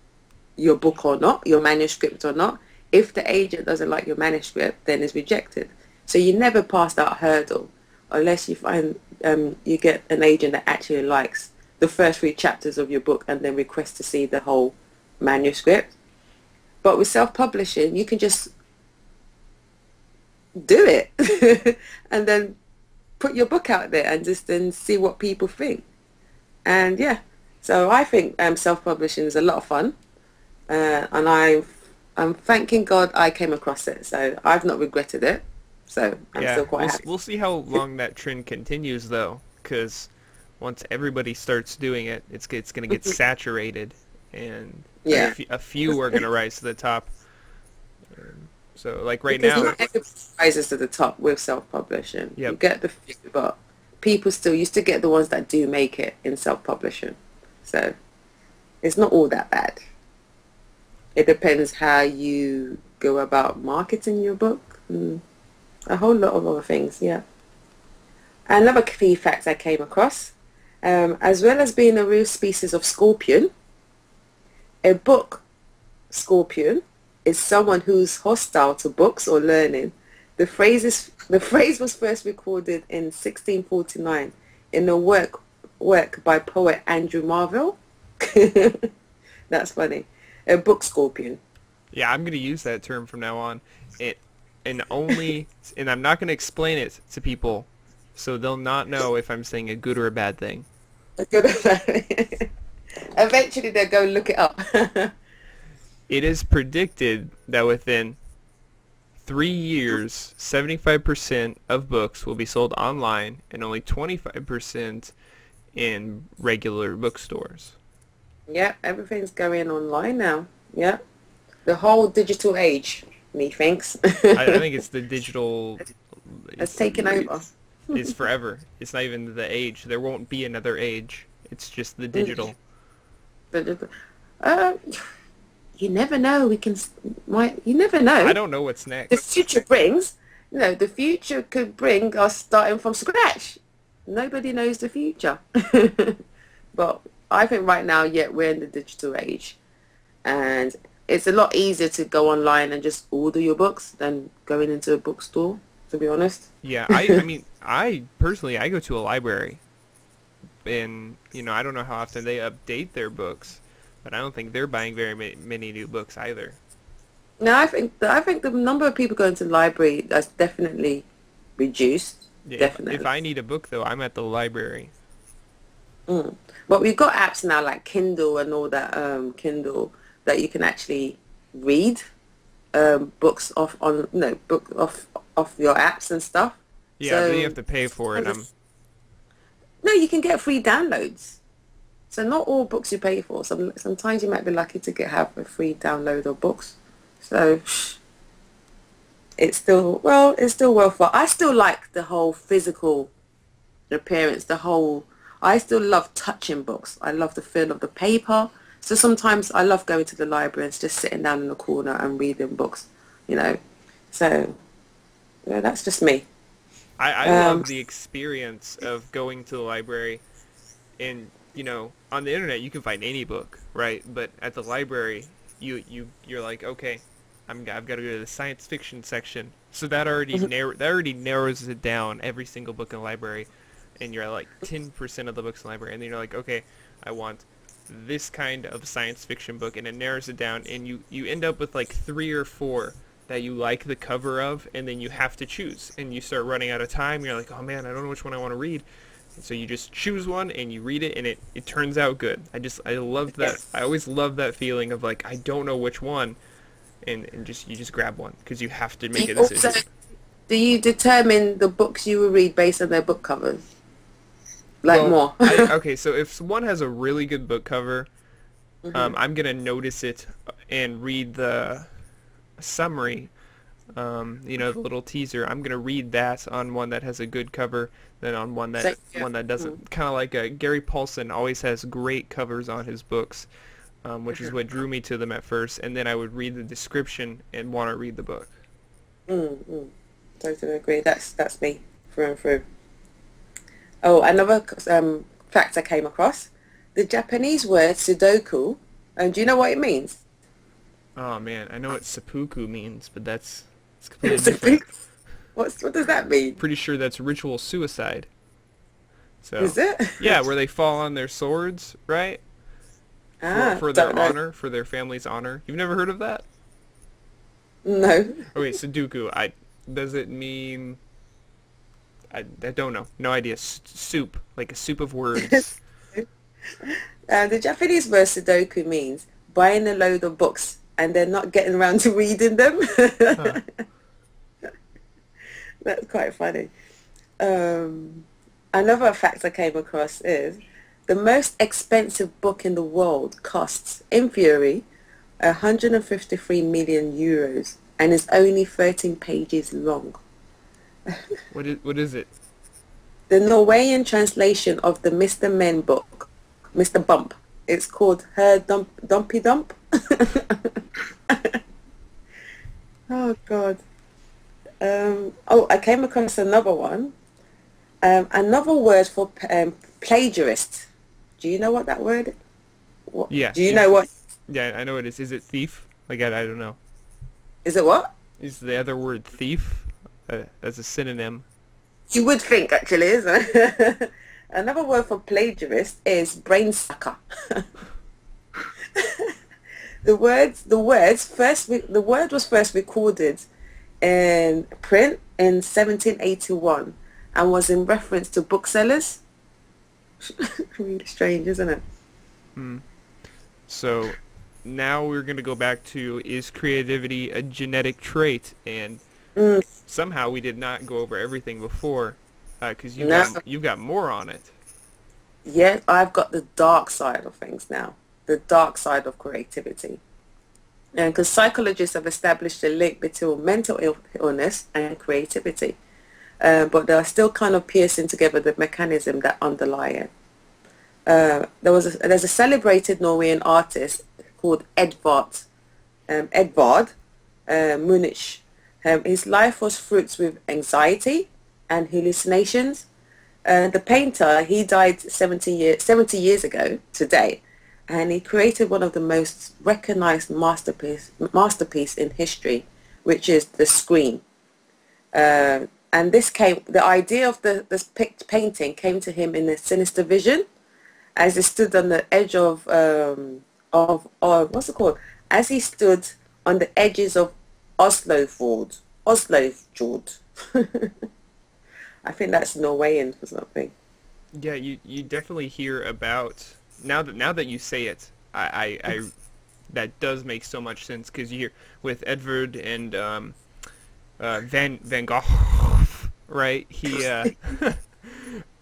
your book or not, your manuscript or not. If the agent doesn't like your manuscript, then it's rejected. So you never pass that hurdle unless you find um, you get an agent that actually likes the first three chapters of your book and then requests to see the whole manuscript. But with self-publishing, you can just do it and then put your book out there and just then see what people think. And yeah, so I think um, self-publishing is a lot of fun, uh, and I, I'm thanking God I came across it. So I've not regretted it. So I'm yeah, still quite we'll, happy. we'll see how long that trend continues, though, because once everybody starts doing it, it's it's going to get mm-hmm. saturated, and Yeah. a, f- a few are going to rise to the top. So, like right because now, not everybody rises to the top with self-publishing. You get the few, but people still used to get the ones that do make it in self-publishing. So it's not all that bad. It depends how you go about marketing your book and a whole lot of other things. Yeah. Another key fact I came across, um, as well as being a real species of scorpion, a book scorpion is someone who's hostile to books or learning. The phrase is the phrase was first recorded in 1649 in a work work by poet Andrew Marvell. That's funny. A book scorpion. Yeah, I'm gonna use that term from now on. It and only and I'm not gonna explain it to people, so they'll not know if I'm saying a good or a bad thing. A good Eventually they'll go look it up. It is predicted that within three years, 75% of books will be sold online and only 25% in regular bookstores. yeah, everything's going online now. Yeah. The whole digital age, methinks. I, I think it's the digital. It's taken over. It's forever. It's not even the age. There won't be another age. It's just the digital. But, uh, you never know. We can, might, you never know. I don't know what's next. the future brings, you know, the future could bring us starting from scratch. Nobody knows the future. but I think right now, yet we're in the digital age. And it's a lot easier to go online and just order your books than going into a bookstore, to be honest. Yeah, I, I mean, I personally, I go to a library, and you know, I don't know how often they update their books, but I don't think they're buying very ma- many new books either. No, I think I think the number of people going to the library has definitely reduced. Yeah, if- definitely. If I need a book though, I'm at the library. Mm. But we've got apps now like Kindle and all that um, Kindle that you can actually read um, books off on no book off off your apps and stuff. Yeah, So- but you have to pay for it. Just- No, you can get free downloads. So not all books you pay for. Some sometimes you might be lucky to get have a free download of books. So it's still well, it's still well for. I still like the whole physical appearance. The whole. I still love touching books. I love the feel of the paper. So sometimes I love going to the library and just sitting down in the corner and reading books. You know, so yeah, that's just me. I, I Um, love the experience of going to the library, and you know, on the internet you can find any book, right? But at the library, you you you're like, okay, I'm I've got to go to the science fiction section. So that already narrow that already narrows it down every single book in the library, and you're at like 10% of the books in the library, and then you're like, okay, I want this kind of science fiction book, and it narrows it down, and you you end up with like three or four that you like the cover of, and then you have to choose, and you start running out of time. You're like, oh man, I don't know which one I want to read. And so you just choose one and you read it, and it, it turns out good. I just I love that. Yes. I always love that feeling of like I don't know which one, and, and just you just grab one because you have to make a you also- decision. Do you determine the books you will read based on their book covers? Like Well, more. I, okay, so if one has a really good book cover, Mm-hmm. um, I'm gonna notice it and read the summary. Um, you know, the little teaser. I'm gonna read that on one that has a good cover than on one that yeah. one that doesn't. Kind of like uh, Gary Paulsen always has great covers on his books, um, which is what drew me to them at first. And then I would read the description and want to read the book. Mm, mm. Totally agree. That's that's me through and through. Oh, another um, fact I came across: the Japanese word tsundoku. And do you know what it means? Oh man, I know what seppuku means, but that's it's completely different. What's what does that mean? Pretty sure that's ritual suicide. So Is it? yeah, where they fall on their swords, right? For, ah, for their don't know. honor, for their family's honor. You've never heard of that? No. Okay, tsundoku. I does it mean? I, I don't know. No idea. S- soup, like a soup of words. Uh, the Japanese word tsundoku means buying a load of books and then not getting around to reading them. That's quite funny. Um, another fact I came across is the most expensive book in the world costs, in theory, 153 million euros and is only 13 pages long. What is what is it? The Norwegian translation of the Mr. Men book, Mr. Bump, it's called Her Dump, Dumpy Dump. oh, God. Um, oh, I came across another one. Um, another word for um, plagiarist. Do you know what that word? Is? What, Yeah. Do you know what? Yeah, I know it is. Is it thief? Like I, I don't know. Is it what? Is the other word thief uh, as a synonym? You would think actually, isn't it? Another word for plagiarist is brain sucker. the words, the words first, the word was first recorded in print in 1781 and was in reference to booksellers. really strange, isn't it? Hmm. So now we're going to go back to is creativity a genetic trait? And Mm. somehow we did not go over everything before because you've, No. got, you've got more on it. Yeah, I've got the dark side of things now, the dark side of creativity. And because psychologists have established a link between mental Ill- illness and creativity, uh, but they are still kind of piecing together the mechanism that underlie it. Uh, there was a, there's a celebrated Norwegian artist called Edvard um, Edvard uh, Munch. Um, his life was fraught with anxiety and hallucinations. Uh, the painter, he died 70, year, 70 years ago today, and he created one of the most recognized masterpiece, masterpiece in history, which is the Scream. Uh, and this came, the idea of the, this painting came to him in a sinister vision as he stood on the edge of, um, of, of, what's it called? As he stood on the edges of Oslo Fjord, Oslo Fjord. I think that's Norwegian for something. Yeah, you, you definitely hear about now that now that you say it, I, I, I that does make so much sense because you hear with Edvard and um, uh, Van Van Gogh, right? He uh,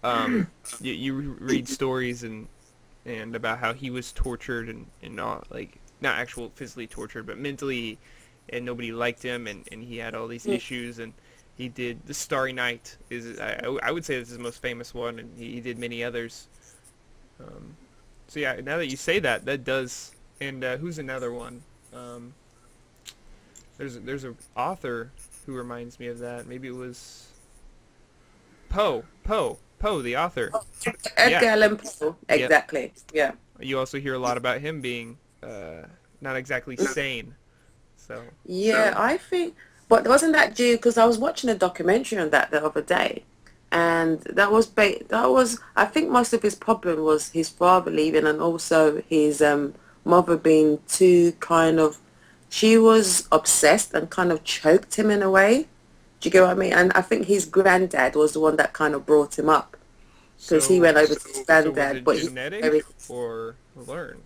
um, you, you read stories and and about how he was tortured and and all, like not actual physically tortured, but mentally, and nobody liked him, and, and he had all these issues and. He did the Starry Night is I, I would say this is his most famous one, and he, he did many others. Um, so yeah, now that you say that, that does. And uh, who's another one? Um, there's there's a author who reminds me of that. Maybe it was Poe. Poe. Poe, the author. Edgar Yeah. Allan Poe. Exactly. Yeah. You also hear a lot about him being uh, not exactly sane. So Yeah, I think, but wasn't that due? Because I was watching a documentary on that the other day, and that was ba- that was I think most of his problem was his father leaving, and also his um, mother being too kind of. She was obsessed and kind of choked him in a way. Do you get what I mean? And I think his granddad was the one that kind of brought him up. 'Cause he went over to his so was granddad, it but genetic very- or learned?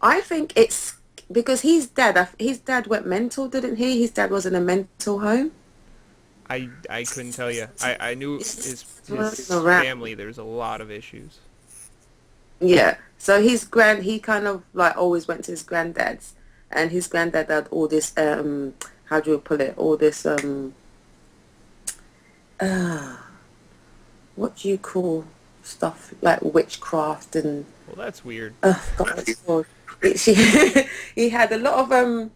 I think it's because his dad. His dad went mental, didn't he? His dad was in a mental home. I, I couldn't tell you. I, I knew his, his family. There's a lot of issues. Yeah. So his grand, he kind of like always went to his granddad's, and his granddad had all this. Um, how do you put it? All this. Um, uh, what do you call stuff like witchcraft and Well, that's weird. oh God, what's it called? It- she, he had a lot of um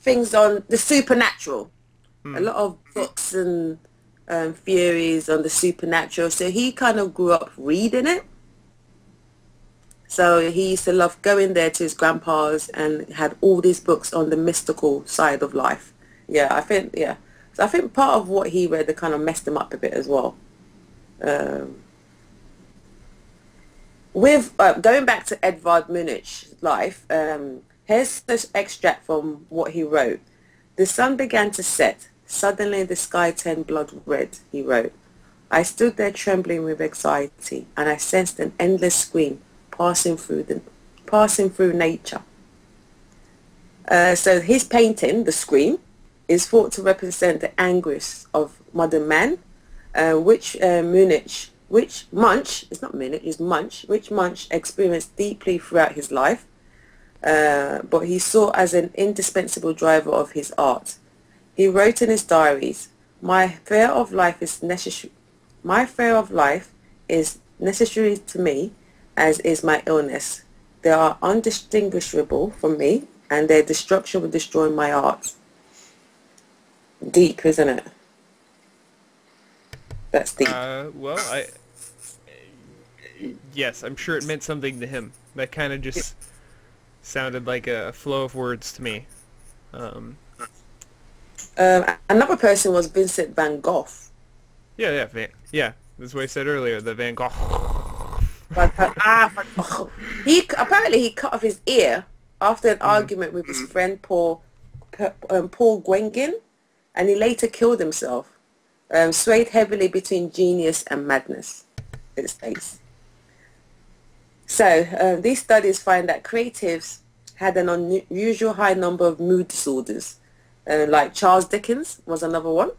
things on the supernatural, a lot of books and um, theories on the supernatural. So he kind of grew up reading it. So he used to love going there to his grandpa's and had all these books on the mystical side of life. Yeah, I think yeah. So I think part of what he read that kind of messed him up a bit as well. Um, with uh, going back to Edvard Munch's life, um, here's this extract from what he wrote. The sun began to set. Suddenly the sky turned blood red, he wrote. I stood there trembling with anxiety, and I sensed an endless scream passing through the, passing through nature. Uh, so his painting, The Scream, is thought to represent the anguish of modern man, uh, which uh, Munich, which Munch, it's not Munich, it's Munch, which Munch experienced deeply throughout his life, uh, but he saw as an indispensable driver of his art. He wrote in his diaries, "My fear of life is necessary. My fear of life is necessary to me, as is my illness. They are undistinguishable from me, and their destruction will destroy my art." Deep, isn't it? That's deep. Uh, well, I. Yes, I'm sure it meant something to him. That kind of just sounded like a flow of words to me. Um, Um, another person was Vincent van Gogh. yeah, yeah, Van, yeah. That's what I said earlier. The Van Gogh. Ah, Van Gogh. He apparently he cut off his ear after an argument with his friend Paul um, Paul Gwengen, and he later killed himself. Um, swayed heavily between genius and madness. It states. So uh, these studies find that creatives had an unusual high number of mood disorders, uh, like Charles Dickens was another one,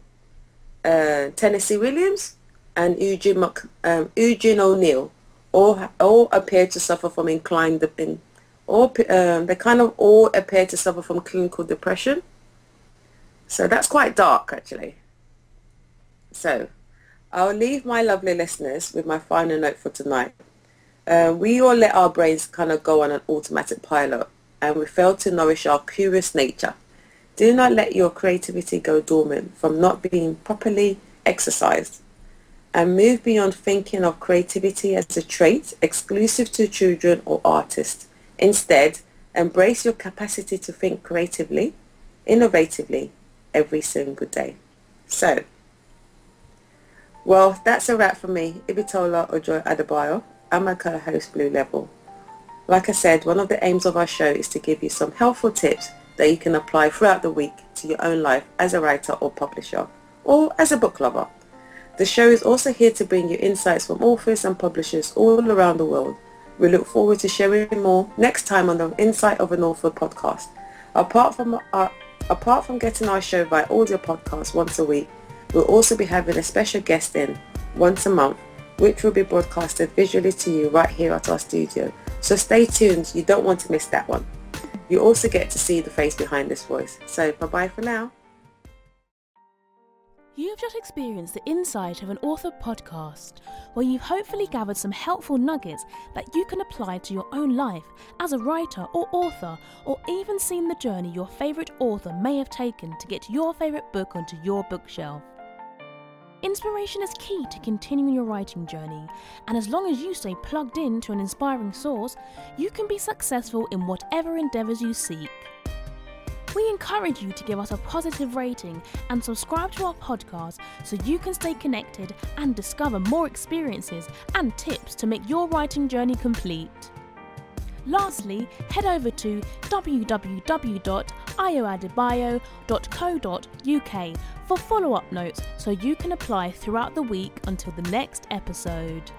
uh, Tennessee Williams, and Eugene, Mc, um, Eugene O'Neill, all all to suffer from inclined in, all um, they kind of all appear to suffer from clinical depression. So that's quite dark, actually. So I'll leave my lovely listeners with my final note for tonight. Uh, we all let our brains kind of go on an automatic pilot and we fail to nourish our curious nature. Do not let your creativity go dormant from not being properly exercised and move beyond thinking of creativity as a trait exclusive to children or artists. Instead, embrace your capacity to think creatively, innovatively every single day. So, well, that's a wrap for me, Ibitola Ojoye Adebayo. I'm my co-host Blue Levell. Like I said, one of the aims of our show is to give you some helpful tips that you can apply throughout the week to your own life as a writer or publisher, or as a book lover. The show is also here to bring you insights from authors and publishers all around the world. We look forward to sharing more next time on the Insight of an Author podcast. Apart from our, apart from getting our show via audio podcast once a week, we'll also be having a special guest in once a month, which will be broadcasted visually to you right here at our studio. So stay tuned, you don't want to miss that one. You also get to see the face behind this voice. So bye bye for now. You've just experienced the insight of an author podcast, where you've hopefully gathered some helpful nuggets that you can apply to your own life as a writer or author, or even seen the journey your favourite author may have taken to get your favourite book onto your bookshelf. Inspiration is key to continuing your writing journey, and as long as you stay plugged in to an inspiring source, you can be successful in whatever endeavours you seek. We encourage you to give us a positive rating and subscribe to our podcast so you can stay connected and discover more experiences and tips to make your writing journey complete. Lastly, head over to www.ioadebayo.co.uk for follow up notes so you can apply throughout the week until the next episode.